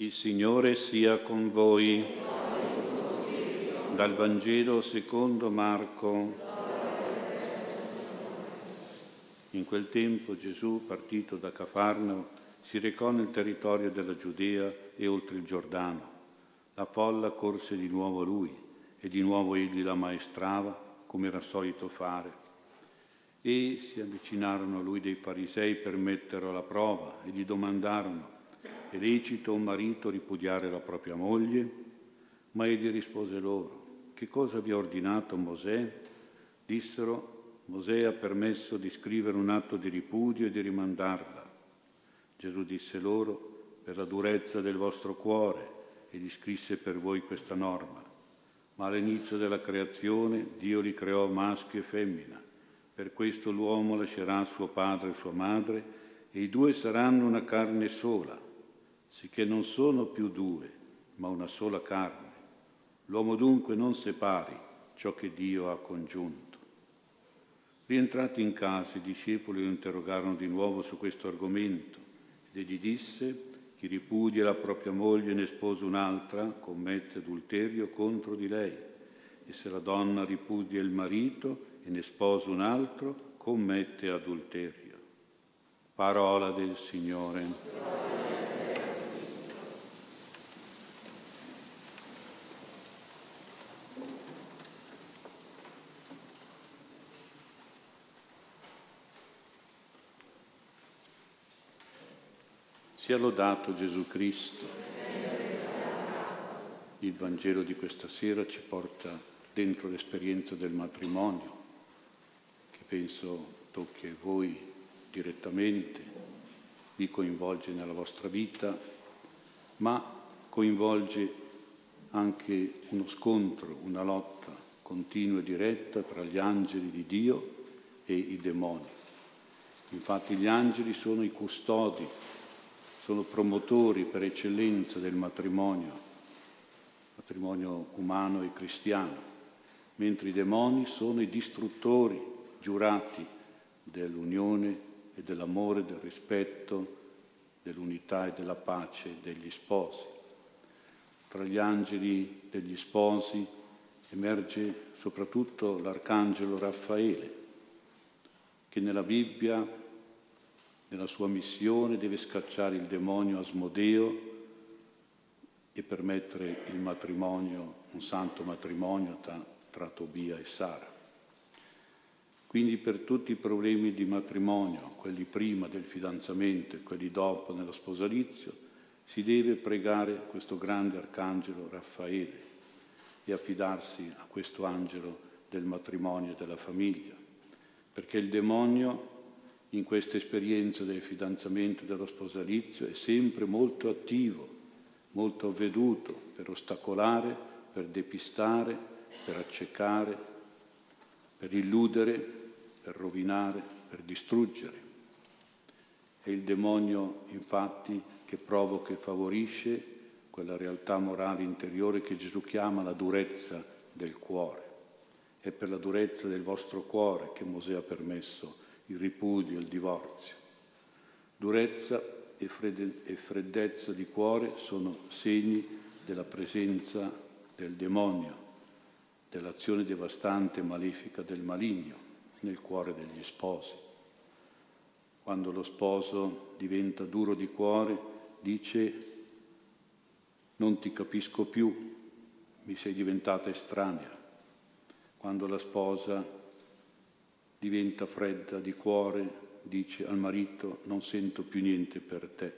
Il Signore sia con voi. Dal Vangelo secondo Marco. In quel tempo Gesù, partito da Cafarnao, si recò nel territorio della Giudea e oltre il Giordano. La folla corse di nuovo a lui e di nuovo egli la maestrava, come era solito fare. E si avvicinarono a lui dei farisei per metterlo alla prova e gli domandarono è lecito un marito ripudiare la propria moglie? Ma egli rispose loro, che cosa vi ha ordinato Mosè? Dissero, Mosè ha permesso di scrivere un atto di ripudio e di rimandarla. Gesù disse loro, per la durezza del vostro cuore, e gli scrisse per voi questa norma. Ma all'inizio della creazione Dio li creò maschio e femmina. Per questo l'uomo lascerà suo padre e sua madre, e i due saranno una carne sola sicché non sono più due, ma una sola carne. L'uomo dunque non separi ciò che Dio ha congiunto. Rientrati in casa, i discepoli lo interrogarono di nuovo su questo argomento ed egli disse, chi ripudia la propria moglie e ne sposa un'altra commette adulterio contro di lei e se la donna ripudia il marito e ne sposa un altro commette adulterio. Parola del Signore. Sia lodato Gesù Cristo. Il Vangelo di questa sera ci porta dentro l'esperienza del matrimonio, che penso tocchi a voi direttamente, vi coinvolge nella vostra vita, ma coinvolge anche uno scontro, una lotta continua e diretta tra gli angeli di Dio e i demoni. Infatti gli angeli sono i custodi sono promotori per eccellenza del matrimonio, matrimonio umano e cristiano, mentre i demoni sono i distruttori giurati dell'unione e dell'amore, del rispetto, dell'unità e della pace degli sposi. Tra gli angeli degli sposi emerge soprattutto l'arcangelo Raffaele, che nella Bibbia nella sua missione deve scacciare il demonio Asmodeo e permettere il matrimonio, un santo matrimonio tra, tra Tobia e Sara. Quindi per tutti i problemi di matrimonio, quelli prima del fidanzamento e quelli dopo nello sposalizio, si deve pregare questo grande arcangelo Raffaele e affidarsi a questo angelo del matrimonio e della famiglia, perché il demonio in questa esperienza del fidanzamento e dello sposalizio è sempre molto attivo, molto avveduto per ostacolare, per depistare, per accecare, per illudere, per rovinare, per distruggere. È il demonio, infatti, che provoca e favorisce quella realtà morale interiore che Gesù chiama la durezza del cuore. È per la durezza del vostro cuore che Mosè ha permesso il ripudio, il divorzio. Durezza e, fredde- e freddezza di cuore sono segni della presenza del demonio, dell'azione devastante e malefica del maligno nel cuore degli sposi. Quando lo sposo diventa duro di cuore, dice non ti capisco più, mi sei diventata estranea. Quando la sposa diventa fredda di cuore, dice al marito non sento più niente per te,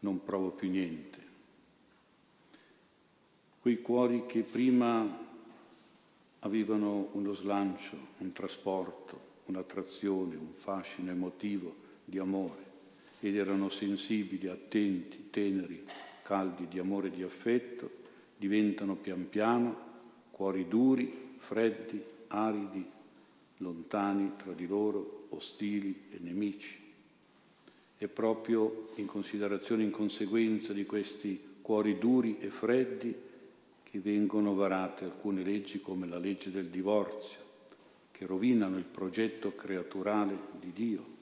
non provo più niente. Quei cuori che prima avevano uno slancio, un trasporto, un'attrazione, un fascino emotivo di amore ed erano sensibili, attenti, teneri, caldi di amore e di affetto, diventano pian piano cuori duri, freddi, aridi, lontani tra di loro, ostili e nemici. E proprio in considerazione, in conseguenza di questi cuori duri e freddi, che vengono varate alcune leggi come la legge del divorzio, che rovinano il progetto creaturale di Dio,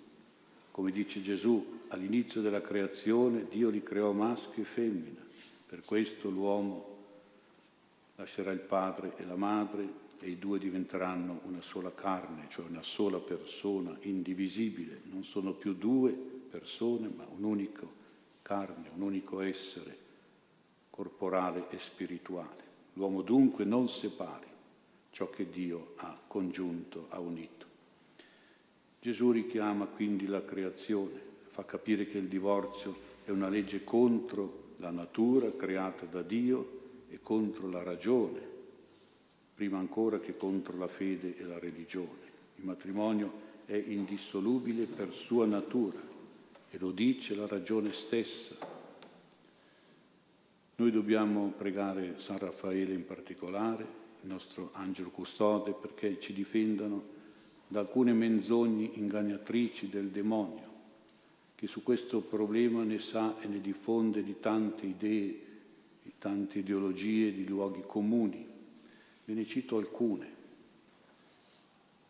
Come dice Gesù, all'inizio della creazione Dio li creò maschio e femmina. Per questo l'uomo lascerà il padre e la madre e i due diventeranno una sola carne, cioè una sola persona indivisibile. Non sono più due persone, ma un unico carne, un unico essere corporale e spirituale. L'uomo dunque non separi ciò che Dio ha congiunto, ha unito. Gesù richiama quindi la creazione, fa capire che il divorzio è una legge contro la natura creata da Dio e contro la ragione, prima ancora che contro la fede e la religione. Il matrimonio è indissolubile per sua natura e lo dice la ragione stessa. Noi dobbiamo pregare San Raffaele in particolare, il nostro angelo custode, perché ci difendano da alcune menzogne ingannatrici del demonio, che su questo problema ne sa e ne diffonde di tante idee, di tante ideologie, di luoghi comuni. Ve ne cito alcune.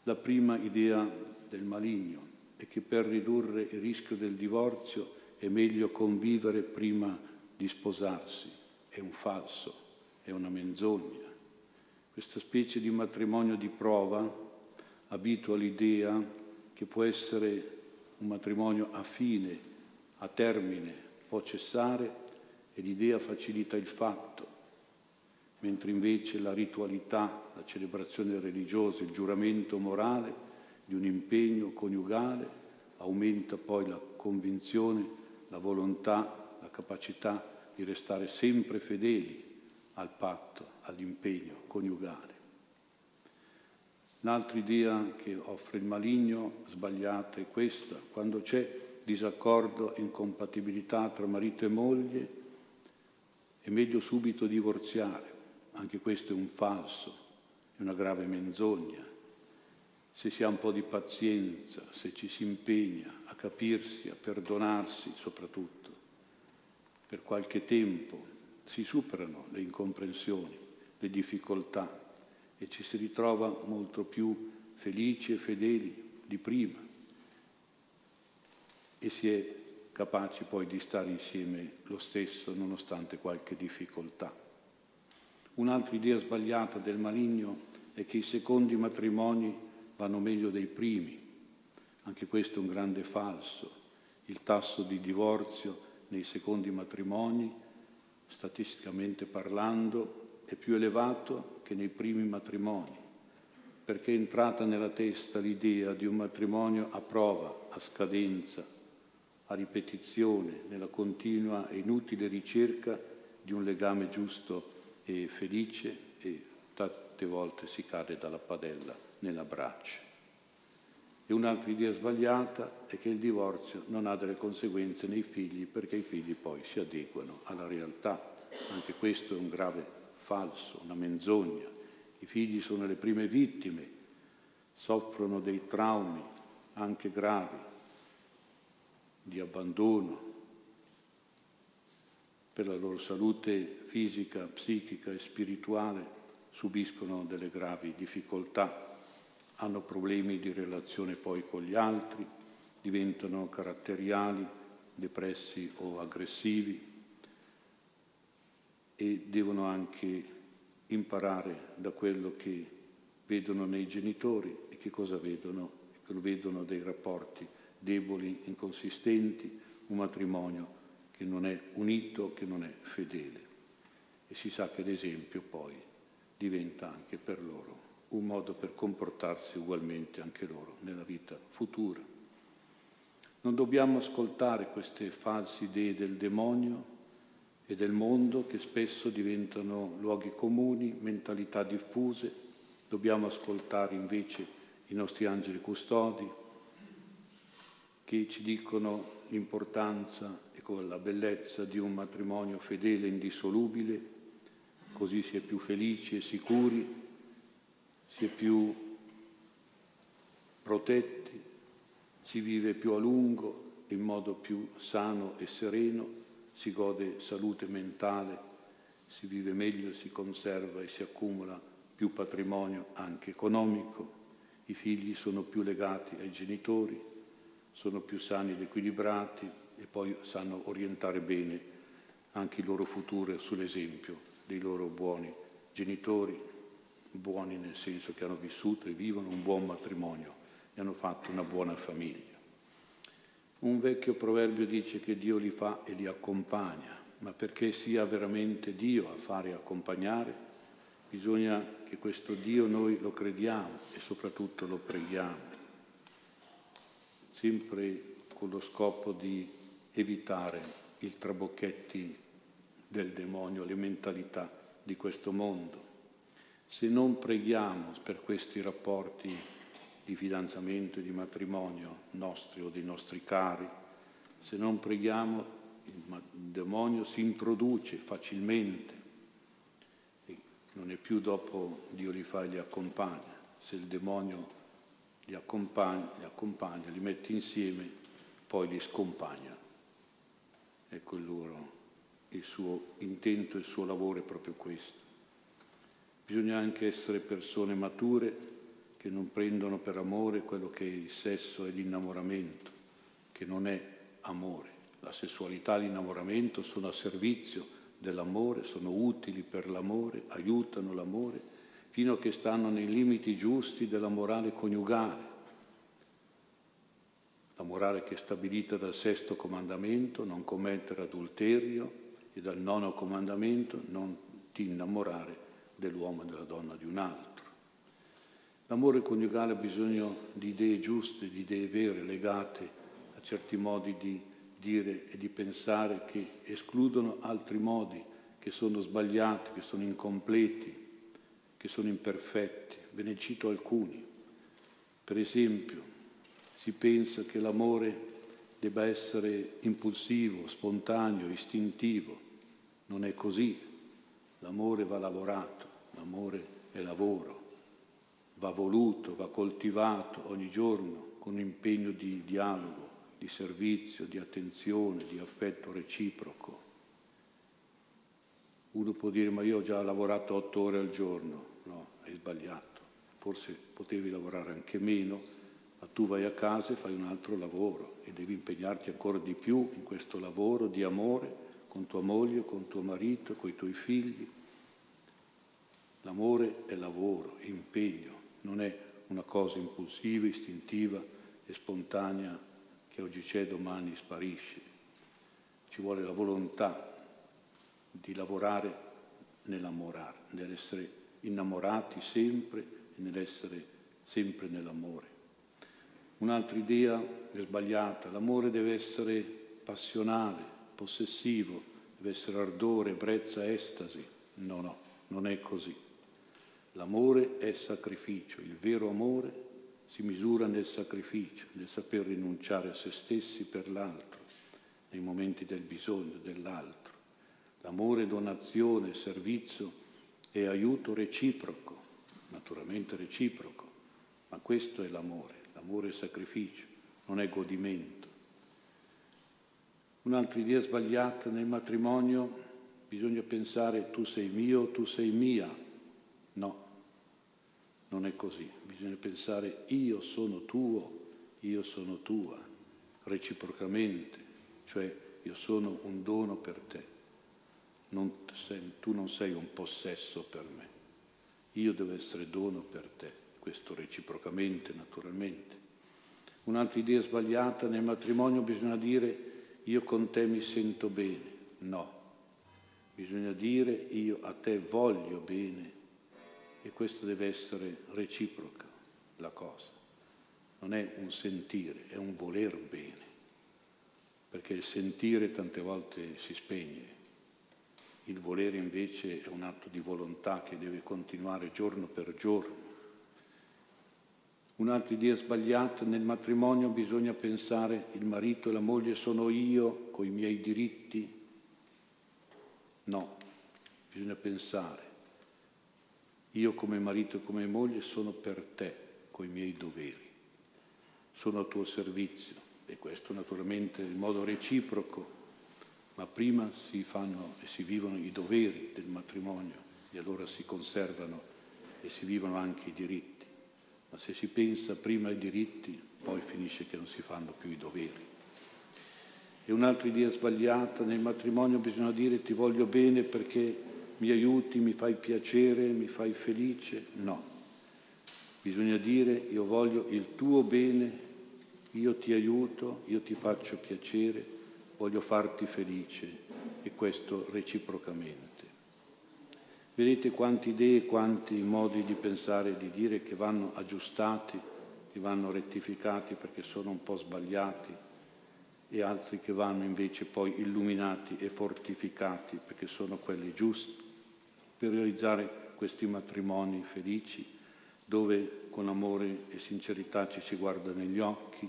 La prima idea del maligno è che per ridurre il rischio del divorzio è meglio convivere prima di sposarsi. È un falso, è una menzogna. Questa specie di matrimonio di prova abitua l'idea che può essere un matrimonio a fine, a termine, può cessare e l'idea facilita il fatto, mentre invece la ritualità, la celebrazione religiosa, il giuramento morale di un impegno coniugale aumenta poi la convinzione, la volontà, la capacità di restare sempre fedeli al patto, all'impegno coniugale. Un'altra idea che offre il maligno sbagliata è questa, quando c'è disaccordo e incompatibilità tra marito e moglie, è meglio subito divorziare. Anche questo è un falso, è una grave menzogna. Se si ha un po' di pazienza, se ci si impegna a capirsi, a perdonarsi soprattutto, per qualche tempo si superano le incomprensioni, le difficoltà e ci si ritrova molto più felici e fedeli di prima e si è capaci poi di stare insieme lo stesso nonostante qualche difficoltà. Un'altra idea sbagliata del maligno è che i secondi matrimoni vanno meglio dei primi. Anche questo è un grande falso. Il tasso di divorzio nei secondi matrimoni, statisticamente parlando, è più elevato che nei primi matrimoni, perché è entrata nella testa l'idea di un matrimonio a prova, a scadenza, a ripetizione, nella continua e inutile ricerca di un legame giusto e felice e tante volte si cade dalla padella nell'abbraccio. E un'altra idea sbagliata è che il divorzio non ha delle conseguenze nei figli perché i figli poi si adeguano alla realtà. Anche questo è un grave falso, una menzogna. I figli sono le prime vittime, soffrono dei traumi anche gravi, di abbandono, per la loro salute fisica, psichica e spirituale subiscono delle gravi difficoltà, hanno problemi di relazione poi con gli altri, diventano caratteriali, depressi o aggressivi, e devono anche imparare da quello che vedono nei genitori e che cosa vedono? Vedono dei rapporti deboli, inconsistenti, un matrimonio che non è unito, che non è fedele. E si sa che l'esempio poi diventa anche per loro un modo per comportarsi ugualmente anche loro nella vita futura. Non dobbiamo ascoltare queste false idee del demonio e del mondo che spesso diventano luoghi comuni, mentalità diffuse. Dobbiamo ascoltare invece i nostri angeli custodi che ci dicono l'importanza e la bellezza di un matrimonio fedele e indissolubile, così si è più felici e sicuri, si è più protetti, si vive più a lungo in modo più sano e sereno si gode salute mentale, si vive meglio, si conserva e si accumula più patrimonio anche economico, i figli sono più legati ai genitori, sono più sani ed equilibrati e poi sanno orientare bene anche il loro futuro sull'esempio dei loro buoni genitori, buoni nel senso che hanno vissuto e vivono un buon matrimonio e hanno fatto una buona famiglia. Un vecchio proverbio dice che Dio li fa e li accompagna, ma perché sia veramente Dio a fare e accompagnare, bisogna che questo Dio noi lo crediamo e soprattutto lo preghiamo, sempre con lo scopo di evitare i trabocchetti del demonio, le mentalità di questo mondo. Se non preghiamo per questi rapporti di fidanzamento e di matrimonio nostri o dei nostri cari, se non preghiamo il demonio si introduce facilmente e non è più dopo Dio li fa e li accompagna. Se il demonio li accompagna, li, accompagna, li mette insieme, poi li scompagna. Ecco il, loro, il suo intento il suo lavoro è proprio questo. Bisogna anche essere persone mature che non prendono per amore quello che è il sesso e l'innamoramento, che non è amore. La sessualità e l'innamoramento sono a servizio dell'amore, sono utili per l'amore, aiutano l'amore, fino a che stanno nei limiti giusti della morale coniugale. La morale che è stabilita dal sesto comandamento, non commettere adulterio, e dal nono comandamento, non ti innamorare dell'uomo e della donna di un altro. L'amore coniugale ha bisogno di idee giuste, di idee vere, legate a certi modi di dire e di pensare che escludono altri modi che sono sbagliati, che sono incompleti, che sono imperfetti. Ve ne cito alcuni. Per esempio, si pensa che l'amore debba essere impulsivo, spontaneo, istintivo. Non è così. L'amore va lavorato, l'amore è lavoro va voluto, va coltivato ogni giorno con impegno di dialogo, di servizio, di attenzione, di affetto reciproco. Uno può dire ma io ho già lavorato otto ore al giorno, no, hai sbagliato, forse potevi lavorare anche meno, ma tu vai a casa e fai un altro lavoro e devi impegnarti ancora di più in questo lavoro di amore con tua moglie, con tuo marito, con i tuoi figli. L'amore è lavoro, è impegno, non è una cosa impulsiva, istintiva e spontanea che oggi c'è, domani sparisce. Ci vuole la volontà di lavorare nell'amorare, nell'essere innamorati sempre e nell'essere sempre nell'amore. Un'altra idea è sbagliata, l'amore deve essere passionale, possessivo, deve essere ardore, brezza, estasi. No, no, non è così. L'amore è sacrificio, il vero amore si misura nel sacrificio, nel saper rinunciare a se stessi per l'altro, nei momenti del bisogno dell'altro. L'amore è donazione, servizio e aiuto reciproco, naturalmente reciproco, ma questo è l'amore, l'amore è sacrificio, non è godimento. Un'altra idea sbagliata nel matrimonio, bisogna pensare tu sei mio, tu sei mia, No, non è così. Bisogna pensare io sono tuo, io sono tua, reciprocamente, cioè io sono un dono per te. Non sei, tu non sei un possesso per me. Io devo essere dono per te, questo reciprocamente, naturalmente. Un'altra idea sbagliata nel matrimonio bisogna dire io con te mi sento bene. No, bisogna dire io a te voglio bene e questo deve essere reciproca la cosa. Non è un sentire, è un voler bene, perché il sentire tante volte si spegne, il volere invece è un atto di volontà che deve continuare giorno per giorno. Un'altra idea sbagliata, nel matrimonio bisogna pensare il marito e la moglie sono io con i miei diritti. No, bisogna pensare io come marito e come moglie sono per te, coi miei doveri. Sono a tuo servizio e questo naturalmente in modo reciproco, ma prima si fanno e si vivono i doveri del matrimonio e allora si conservano e si vivono anche i diritti. Ma se si pensa prima ai diritti, poi finisce che non si fanno più i doveri. E un'altra idea sbagliata, nel matrimonio bisogna dire ti voglio bene perché mi aiuti, mi fai piacere, mi fai felice. No, bisogna dire io voglio il tuo bene, io ti aiuto, io ti faccio piacere, voglio farti felice e questo reciprocamente. Vedete quante idee, quanti modi di pensare e di dire che vanno aggiustati, che vanno rettificati perché sono un po' sbagliati e altri che vanno invece poi illuminati e fortificati perché sono quelli giusti per realizzare questi matrimoni felici dove con amore e sincerità ci si guarda negli occhi,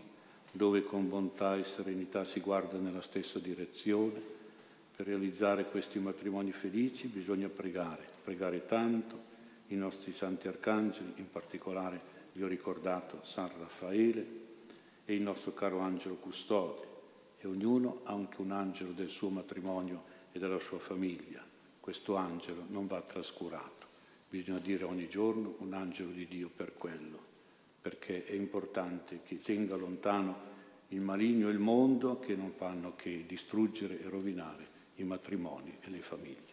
dove con bontà e serenità si guarda nella stessa direzione. Per realizzare questi matrimoni felici bisogna pregare, pregare tanto i nostri santi arcangeli, in particolare vi ho ricordato San Raffaele e il nostro caro angelo custode, e ognuno ha anche un angelo del suo matrimonio e della sua famiglia questo angelo non va trascurato. Bisogna dire ogni giorno un angelo di Dio per quello, perché è importante che tenga lontano il maligno e il mondo che non fanno che distruggere e rovinare i matrimoni e le famiglie.